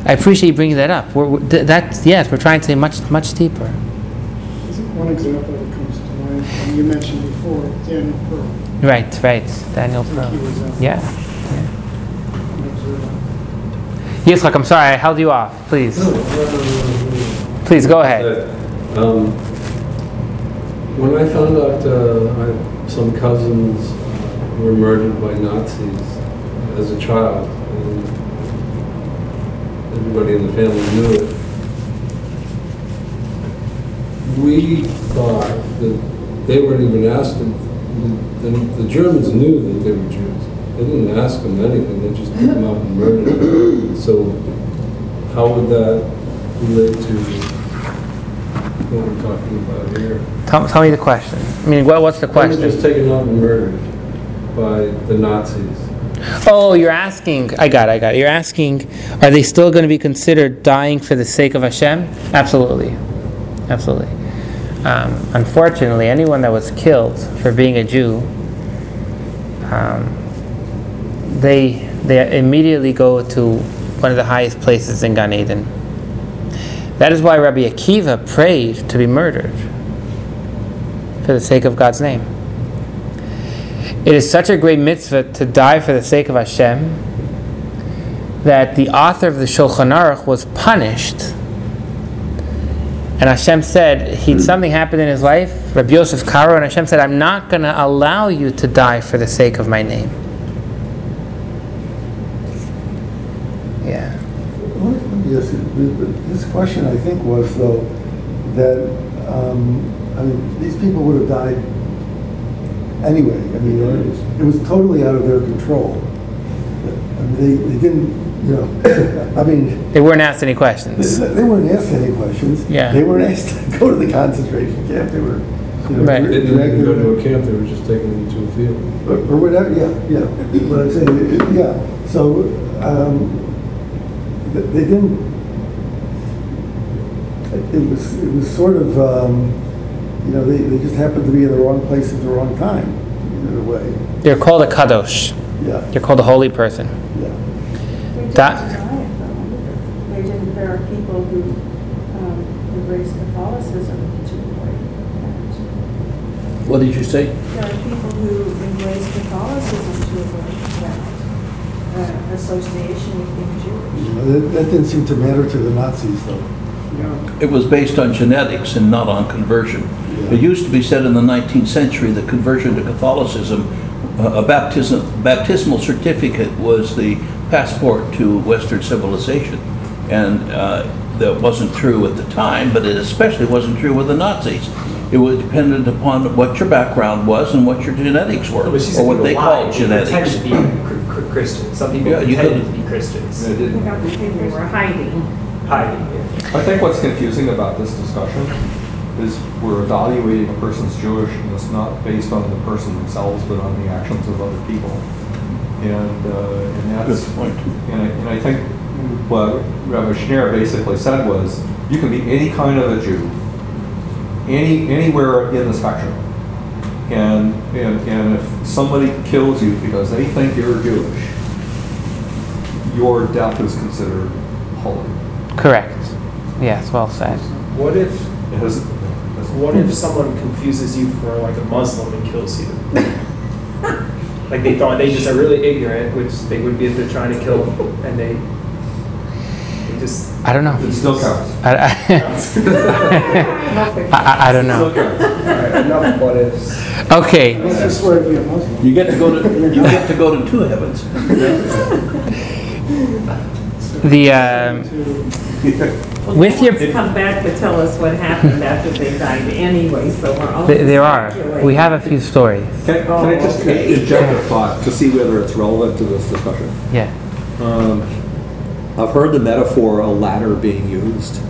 I appreciate you bringing that up. We're, we're- th- that's yes, we're trying to say much much deeper. One example that comes to mind, and you mentioned before, Daniel Pearl. Right, right, Daniel Pearl. He Yeah, an observer. Yitzchak, I'm sorry, I held you off. Please, please go ahead. Uh, um, When I found out uh, I- some cousins were murdered by Nazis as a child, and everybody in the family knew it, we thought that they weren't even asked, them- the the Germans knew that they were Jews. They didn't ask them anything, they just took them out and murdered them. So how would that relate to what we're talking about here? Tell, tell me the question. I mean, what, what's the question? They were just question? taken out and murdered by the Nazis. Oh, you're asking, I got it, I got it. You're asking, are they still going to be considered dying for the sake of Hashem? Absolutely. Absolutely. Um, unfortunately, anyone that was killed for being a Jew, um, they, they immediately go to one of the highest places in Gan Eden. That is why Rabbi Akiva prayed to be murdered for the sake of God's name. It is such a great mitzvah to die for the sake of Hashem that the author of the Shulchan Aruch was punished. And Hashem said, he, something happened in his life, Rabbi Yosef Karo, and Hashem said, I'm not going to allow you to die for the sake of my name. Yeah. Yes, this question, I think, was though, that, um, I mean, these people would have died anyway. I mean, it was, totally out of their control. I mean, they, they didn't, you know, I mean, They weren't asked any questions. they, they weren't asked any questions. Yeah. They weren't asked to go to the concentration camp. They were, you know, Right. They didn't even go to a camp, they were just taken into a field. or, or whatever, yeah, yeah, what I'm saying, it- it- yeah, so, um, th- they didn't, it was, it was sort of, um, you know, they, they just happened to be in the wrong place at the wrong time, in a way, They're called a kadosh. yeah, They're called a holy person. yeah. They didn't That- deny it though. They didn't, there are people who um, embrace Catholicism to avoid that. What did you say? There are people who embrace Catholicism to avoid that uh, association with being Jewish. You know, That, that didn't seem to matter to the Nazis, though. It was based on genetics and not on conversion. It used to be said in the 19th century that conversion to Catholicism, uh, a baptism, baptismal certificate was the passport to Western civilization. And uh, that wasn't true at the time, but it especially wasn't true with the Nazis. It was dependent upon what your background was and what your genetics were, But or what they called They genetics. pretended to be cr- cr- Christians. Some people Yeah, you pretended could- to be Christians. They didn't. They were hiding. Hiding, yeah. I think what's confusing about this discussion is we're evaluating a person's Jewishness not based on the person themselves, but on the actions of other people. And, uh, and that's, Good point. and I, and I think what Rabbi Schneur basically said was, you can be any kind of a Jew, any, anywhere in the spectrum. And, and, and if somebody kills you because they think you're Jewish, your death is considered holy. Correct. Yes, well said. What if, It has, what if someone confuses you for like a Muslim and kills you? Like they thought they just are really ignorant, which they would be if they're trying to kill, and they, they just. I don't know. it still counts. I, I, I, I don't know. Alright, enough what ifs. Okay. Let's just swear to be a Muslim. You get to go to, you get to go to two heavens. The um, with your Kids come back to tell us what happened after they died anyway, so we're all. th- there are. We have a few stories. Can, can I just inject a thought to see whether it's relevant to this discussion? Yeah. Um, I've heard the metaphor a ladder being used.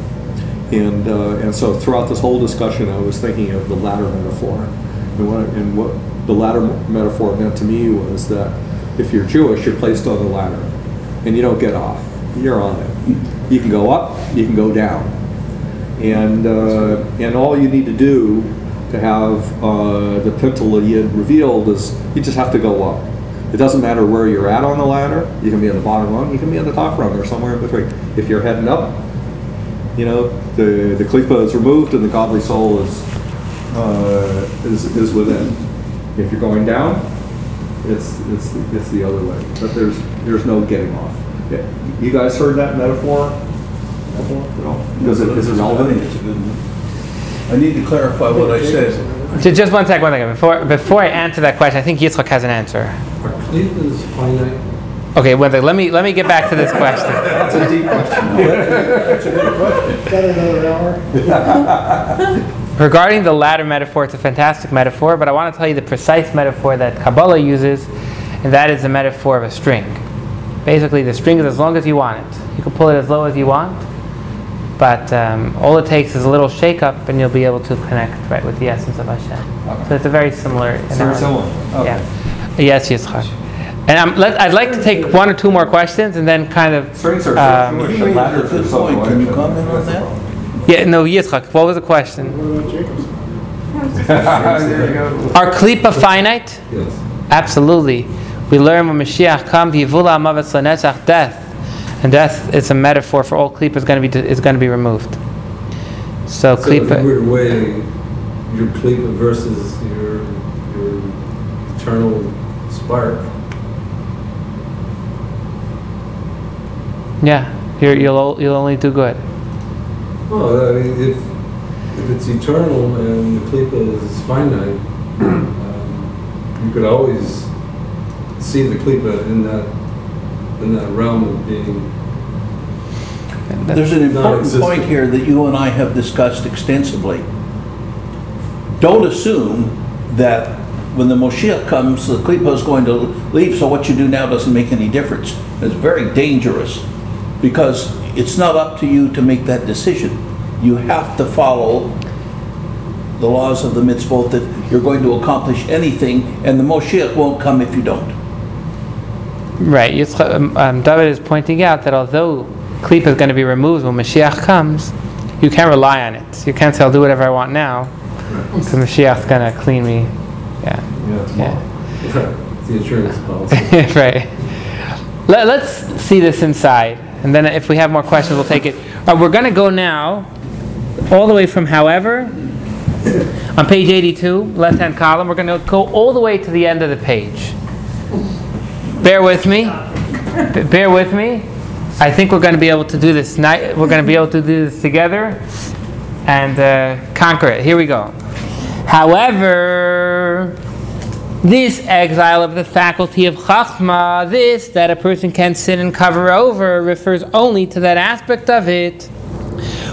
And, uh, and so throughout this whole discussion, I was thinking of the ladder metaphor. And what, and what the ladder metaphor meant to me was that if you're Jewish, you're placed on the ladder and you don't get off. You're on it. You can go up, you can go down. And, uh, and all you need to do to have uh, the Pintel Yid revealed is you just have to go up. It doesn't matter where you're at on the ladder. You can be on the bottom rung, you can be on the top rung, or somewhere in between. If you're heading up, you know, the, the klipa is removed and the godly soul is, uh, is, is within. If you're going down, It's, it's, it's the other way, but there's, there's no getting off. Yeah. You guys heard that metaphor? before? No? Is it, is it I think relevant? it's a good one. I need to clarify what I said. Ju- Just one second, one second. Before, before I answer that question, I think Yitzchak has an answer. Are klipos finite? Okay, one second. Let me, let me get back to this question. That's a deep question. Is that another hour? Regarding the ladder metaphor, it's a fantastic metaphor, but I want to tell you the precise metaphor that Kabbalah uses, and that is the metaphor of a string. Basically, the string is as long as you want it. You can pull it as low as you want, but um, all it takes is a little shake up, and you'll be able to connect right with the essence of Hashem. So it's a very similar. It's very similar. Okay. Yeah. Yes, Yitzchak. And um, let, I'd like to take one or two more questions, and then kind of. Strings are um, Jewish, You and made are something point. Can you comment on that? Yeah, no, Yitzchak. What was the question? What about Jacob's? There you go. Are klipa finite? Yes. Absolutely. We learn when Mashiach comes, Yivula Amavet Lanetzach, death. And death is a metaphor for all klipa is going to be is going to be removed. So So if you klipa. were to your klipa versus your, your eternal spark, Yeah, you're, you'll you'll only do good. well, I mean, if, if it's eternal and the klipa is finite, um, you could always see the klipa in that, in that realm of being, There's an important point here that you and I have discussed extensively. Don't assume that when the Moshiach comes, the Klippa is going to leave, so what you do now doesn't make any difference. It's very dangerous, because it's not up to you to make that decision. You have to follow the laws of the mitzvot that you're going to accomplish anything, and the Moshiach won't come if you don't. Right. Yitzchak, um, um, David is pointing out that although klipa is going to be removed when Mashiach comes, you can't rely on it. You can't say I'll do whatever I want now, because Mashiach's going to clean me. Yeah. Yeah. Yeah. the insurance policy. right. Let, us see this inside, and then if we have more questions, we'll take it. Uh, we're going to go now all the way from however on page 82, left hand column. We're going to go all the way to the end of the page. Bear with me. Bear with me. I think we're going to be able to do this. Night. We're going to be able to do this together and uh, conquer it. Here we go. However, this exile of the faculty of Chachma, this that a person can sin and cover over, refers only to that aspect of it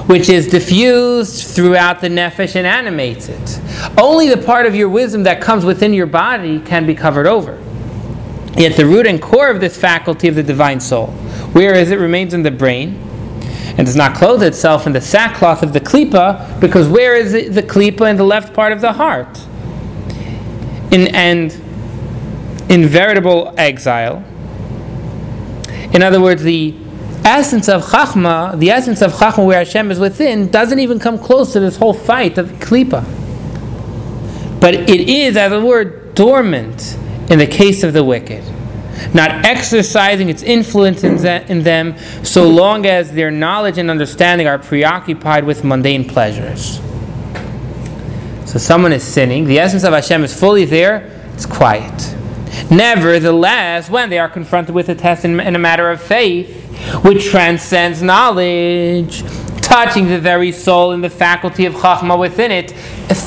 which is diffused throughout the nefesh and animates it. Only the part of your wisdom that comes within your body can be covered over. Yet the root and core of this faculty of the divine soul, whereas it remains in the brain, and does not clothe itself in the sackcloth of the klipa, because where is it, the klipa in the left part of the heart? In, and in veritable exile. In other words, the essence of Chachma, the essence of Chachma where Hashem is within, doesn't even come close to this whole fight of klipa. But it is, as a word, dormant in the case of the wicked not exercising its influence in, them so long as their knowledge and understanding are preoccupied with mundane pleasures. So someone is sinning, the essence of Hashem is fully there, it's quiet. Nevertheless, when they are confronted with a test in, in a matter of faith, which transcends knowledge, touching the very soul and the faculty of Chachma within it,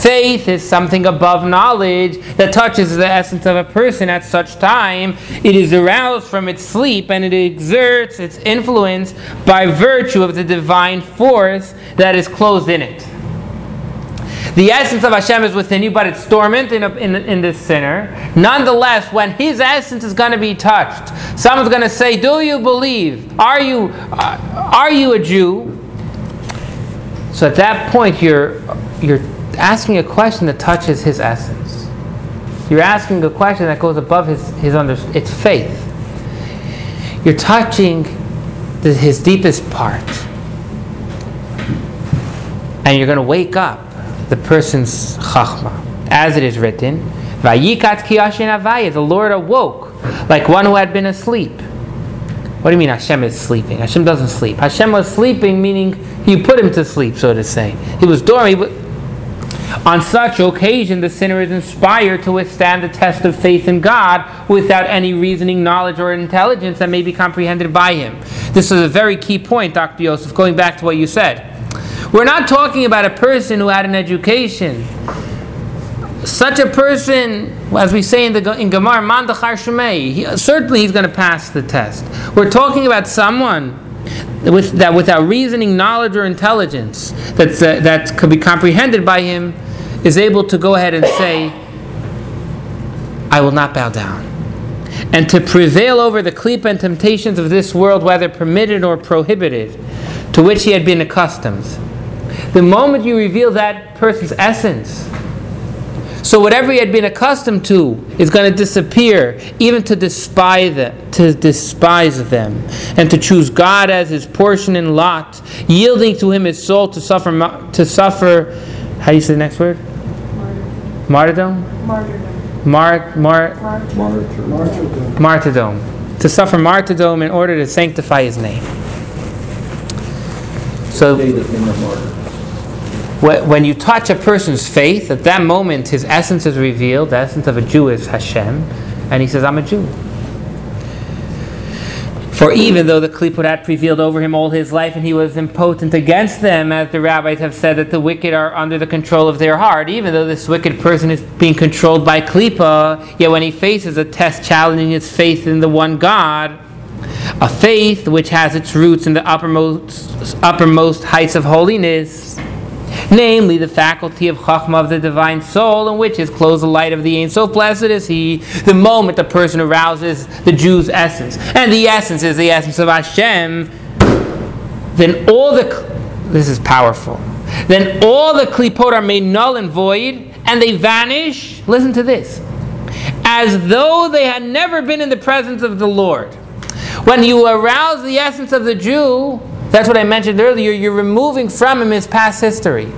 faith is something above knowledge that touches the essence of a person at such time. It is aroused from its sleep and it exerts its influence by virtue of the divine force that is closed in it. The essence of Hashem is within you, but it's dormant in, a, in, in this sinner. Nonetheless, when his essence is going to be touched, someone's going to say, "Do you believe? Are you uh, are you a Jew?" So at that point, you're you're asking a question that touches his essence. You're asking a question that goes above his his under. It's faith. You're touching the, his deepest part, and you're going to wake up the person's chachma, as it is written, "Vayikat ki yashin avaya." The Lord awoke like one who had been asleep. What do you mean Hashem is sleeping? Hashem doesn't sleep. Hashem was sleeping, meaning you put him to sleep, so to say. He was dormant. On such occasion, the sinner is inspired to withstand the test of faith in God without any reasoning, knowledge, or intelligence that may be comprehended by him. This is a very key point, Dr. Yosef, going back to what you said. We're not talking about a person who had an education. Such a person, as we say in the in Gemara, man he- certainly he's going to pass the test. We're talking about someone with, that without reasoning, knowledge, or intelligence that's, uh, that could be comprehended by him is able to go ahead and say, I will not bow down. And to prevail over the klipa and temptations of this world, whether permitted or prohibited, to which he had been accustomed. The moment you reveal that person's essence, so whatever he had been accustomed to is going to disappear, even to despise them, to despise them, and to choose God as his portion and lot, yielding to him his soul to suffer, to suffer. How do you say the next word? Martyrdom. Martyrdom. Mar, mar, Martyrdom. Martyrdom. martyrdom. To suffer martyrdom in order to sanctify his name. So They that name are martyrs. Wh- When you touch a person's faith, at that moment his essence is revealed. The essence of a Jew is Hashem, and he says, I'm a Jew. For even though the Klipot had prevailed over him all his life and he was impotent against them, as the rabbis have said that the wicked are under the control of their heart, even though this wicked person is being controlled by Klippa, yet when he faces a test challenging his faith in the one God, a faith which has its roots in the uppermost, uppermost heights of holiness, namely the faculty of Chachma of the divine soul, in which is closed the light of the Ein Sof. Blessed is he, the moment the person arouses the Jew's essence. And the essence is the essence of Hashem, then all the, this is powerful, then all the klipot are made null and void, and they vanish, listen to this, as though they had never been in the presence of the Lord. When you arouse the essence of the Jew, that's what I mentioned earlier, you're removing from him his past history.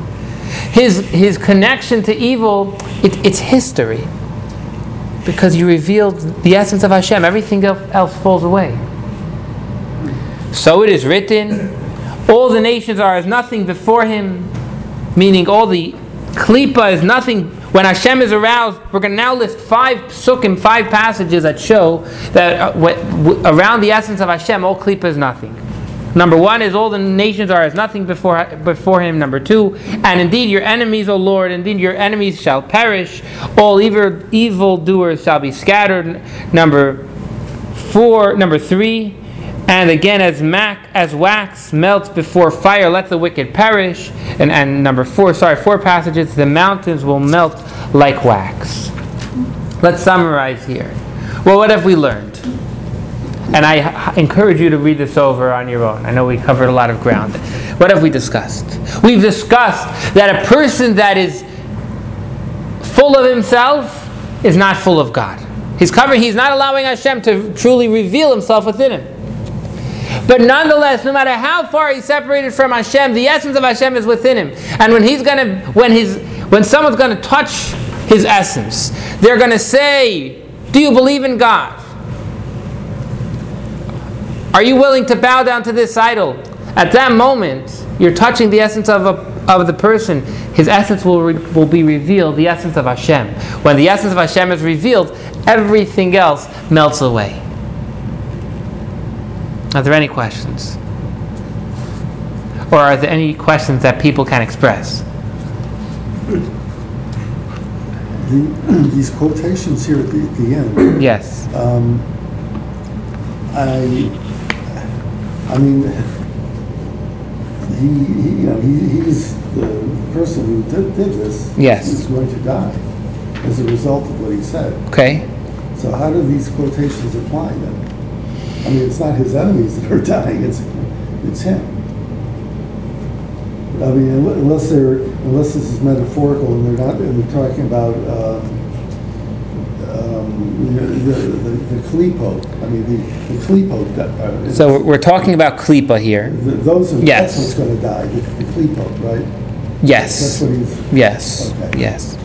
His, his connection to evil, it, it's history. Because you revealed the essence of Hashem, everything else falls away. So it is written, all the nations are as nothing before him, meaning all the klipa is nothing. When Hashem is aroused, we're going to now list five psukim, five passages that show that uh, around the essence of Hashem, all klipa is nothing. Number one is all the nations are as nothing before, before him. Number two, and indeed your enemies, O Lord, indeed your enemies shall perish. All evil evildoers shall be scattered. Number four, number three, and again as mac as wax melts before fire, let the wicked perish. And, and number four, sorry, four passages, the mountains will melt like wax. Let's summarize here. Well, what have we learned? And I encourage you to read this over on your own. I know we covered a lot of ground. What have we discussed? We've discussed that a person that is full of himself is not full of God. He's covering, he's not allowing Hashem to truly reveal himself within him. But nonetheless, no matter how far he's separated from Hashem, the essence of Hashem is within him. And when he's gonna when his when someone's gonna touch his essence, they're gonna say, Do you believe in God? Are you willing to bow down to this idol? At that moment, you're touching the essence of, a, of the person. His essence will, re, will be revealed, the essence of Hashem. When the essence of Hashem is revealed, everything else melts away. Are there any questions? Or are there any questions that people can express? The- These quotations here at the, the end, Yes. um, I, I mean, he, he, you know, he, he's the person who did, did this. Yes. Is going to die as a result of what he said. Okay. So how do these quotations apply then? I mean, it's not his enemies that are dying, it's, it's him. I mean, unless they're, unless this is metaphorical and they're not, and they're talking about, um, the, the, the the klipo, I mean, the, the uh, So we're- we're talking about Klippa here. th- Those are, Yes. that's what's gonna die, the the right? Yes. That's what he's, Yes, Okay. yes.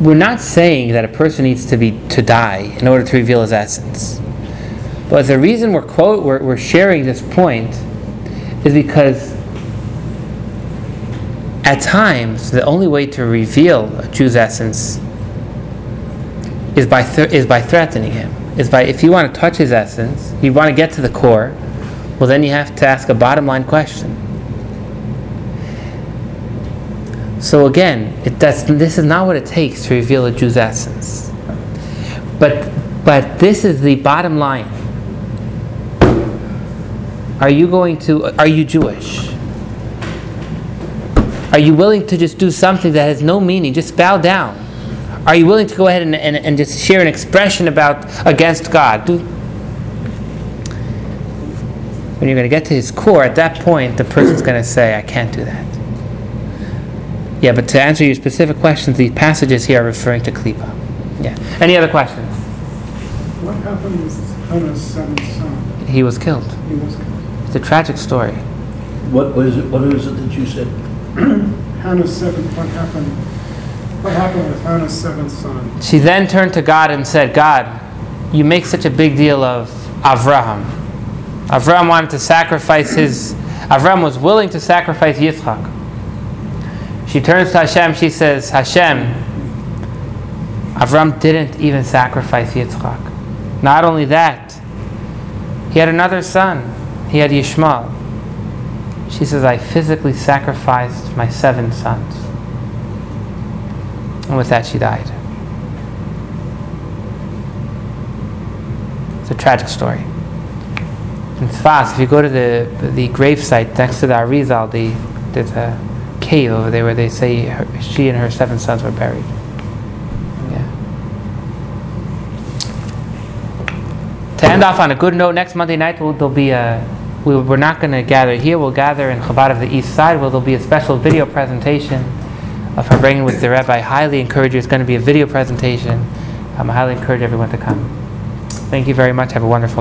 We're not saying that a person needs to be to die in order to reveal his essence. But the reason we're quote we're, we're sharing this point is because at times, the only way to reveal a Jew's essence is by th- is by threatening him. Is by if you want to touch his essence, you want to get to the core. Well, then you have to ask a bottom line question. So again, it, this is not what it takes to reveal a Jew's essence. But but this is the bottom line. Are you going to? Are you Jewish? Are you willing to just do something that has no meaning? Just bow down. Are you willing to go ahead and, and, and just share an expression about against God? Do, when you're going to get to his core, at that point, the person's going to say, I can't do that. Yeah, but to answer your specific questions, these passages here are referring to Klippa. Yeah. Any other questions? What happened with Hannah's seventh son? He was killed. He was killed. It's a tragic story. What was it, what is it that you said? Hannah's seventh, what happened? What happened with Hannah's seventh son? She then turned to God and said, God, you make such a big deal of Avraham. Avraham wanted to sacrifice his, Avraham was willing to sacrifice Yitzchak. She turns to Hashem, she says, Hashem, Avraham didn't even sacrifice Yitzchak. Not only that, he had another son. He had Yishmael. She says, I physically sacrificed my seven sons. And with that, she died. It's a tragic story. In Sfas, if you go to the the gravesite next to the Arizal, the, there's a cave over there where they say her, she and her seven sons were buried. Yeah. To end off on a good note, next Monday night there'll be a. We, we're not going to gather here. We'll gather in Chabad of the East Side, where there'll be a special video presentation of farbrengen with the Rebbe. I highly encourage you. It's going to be a video presentation. Um, I highly encourage everyone to come. Thank you very much. Have a wonderful night.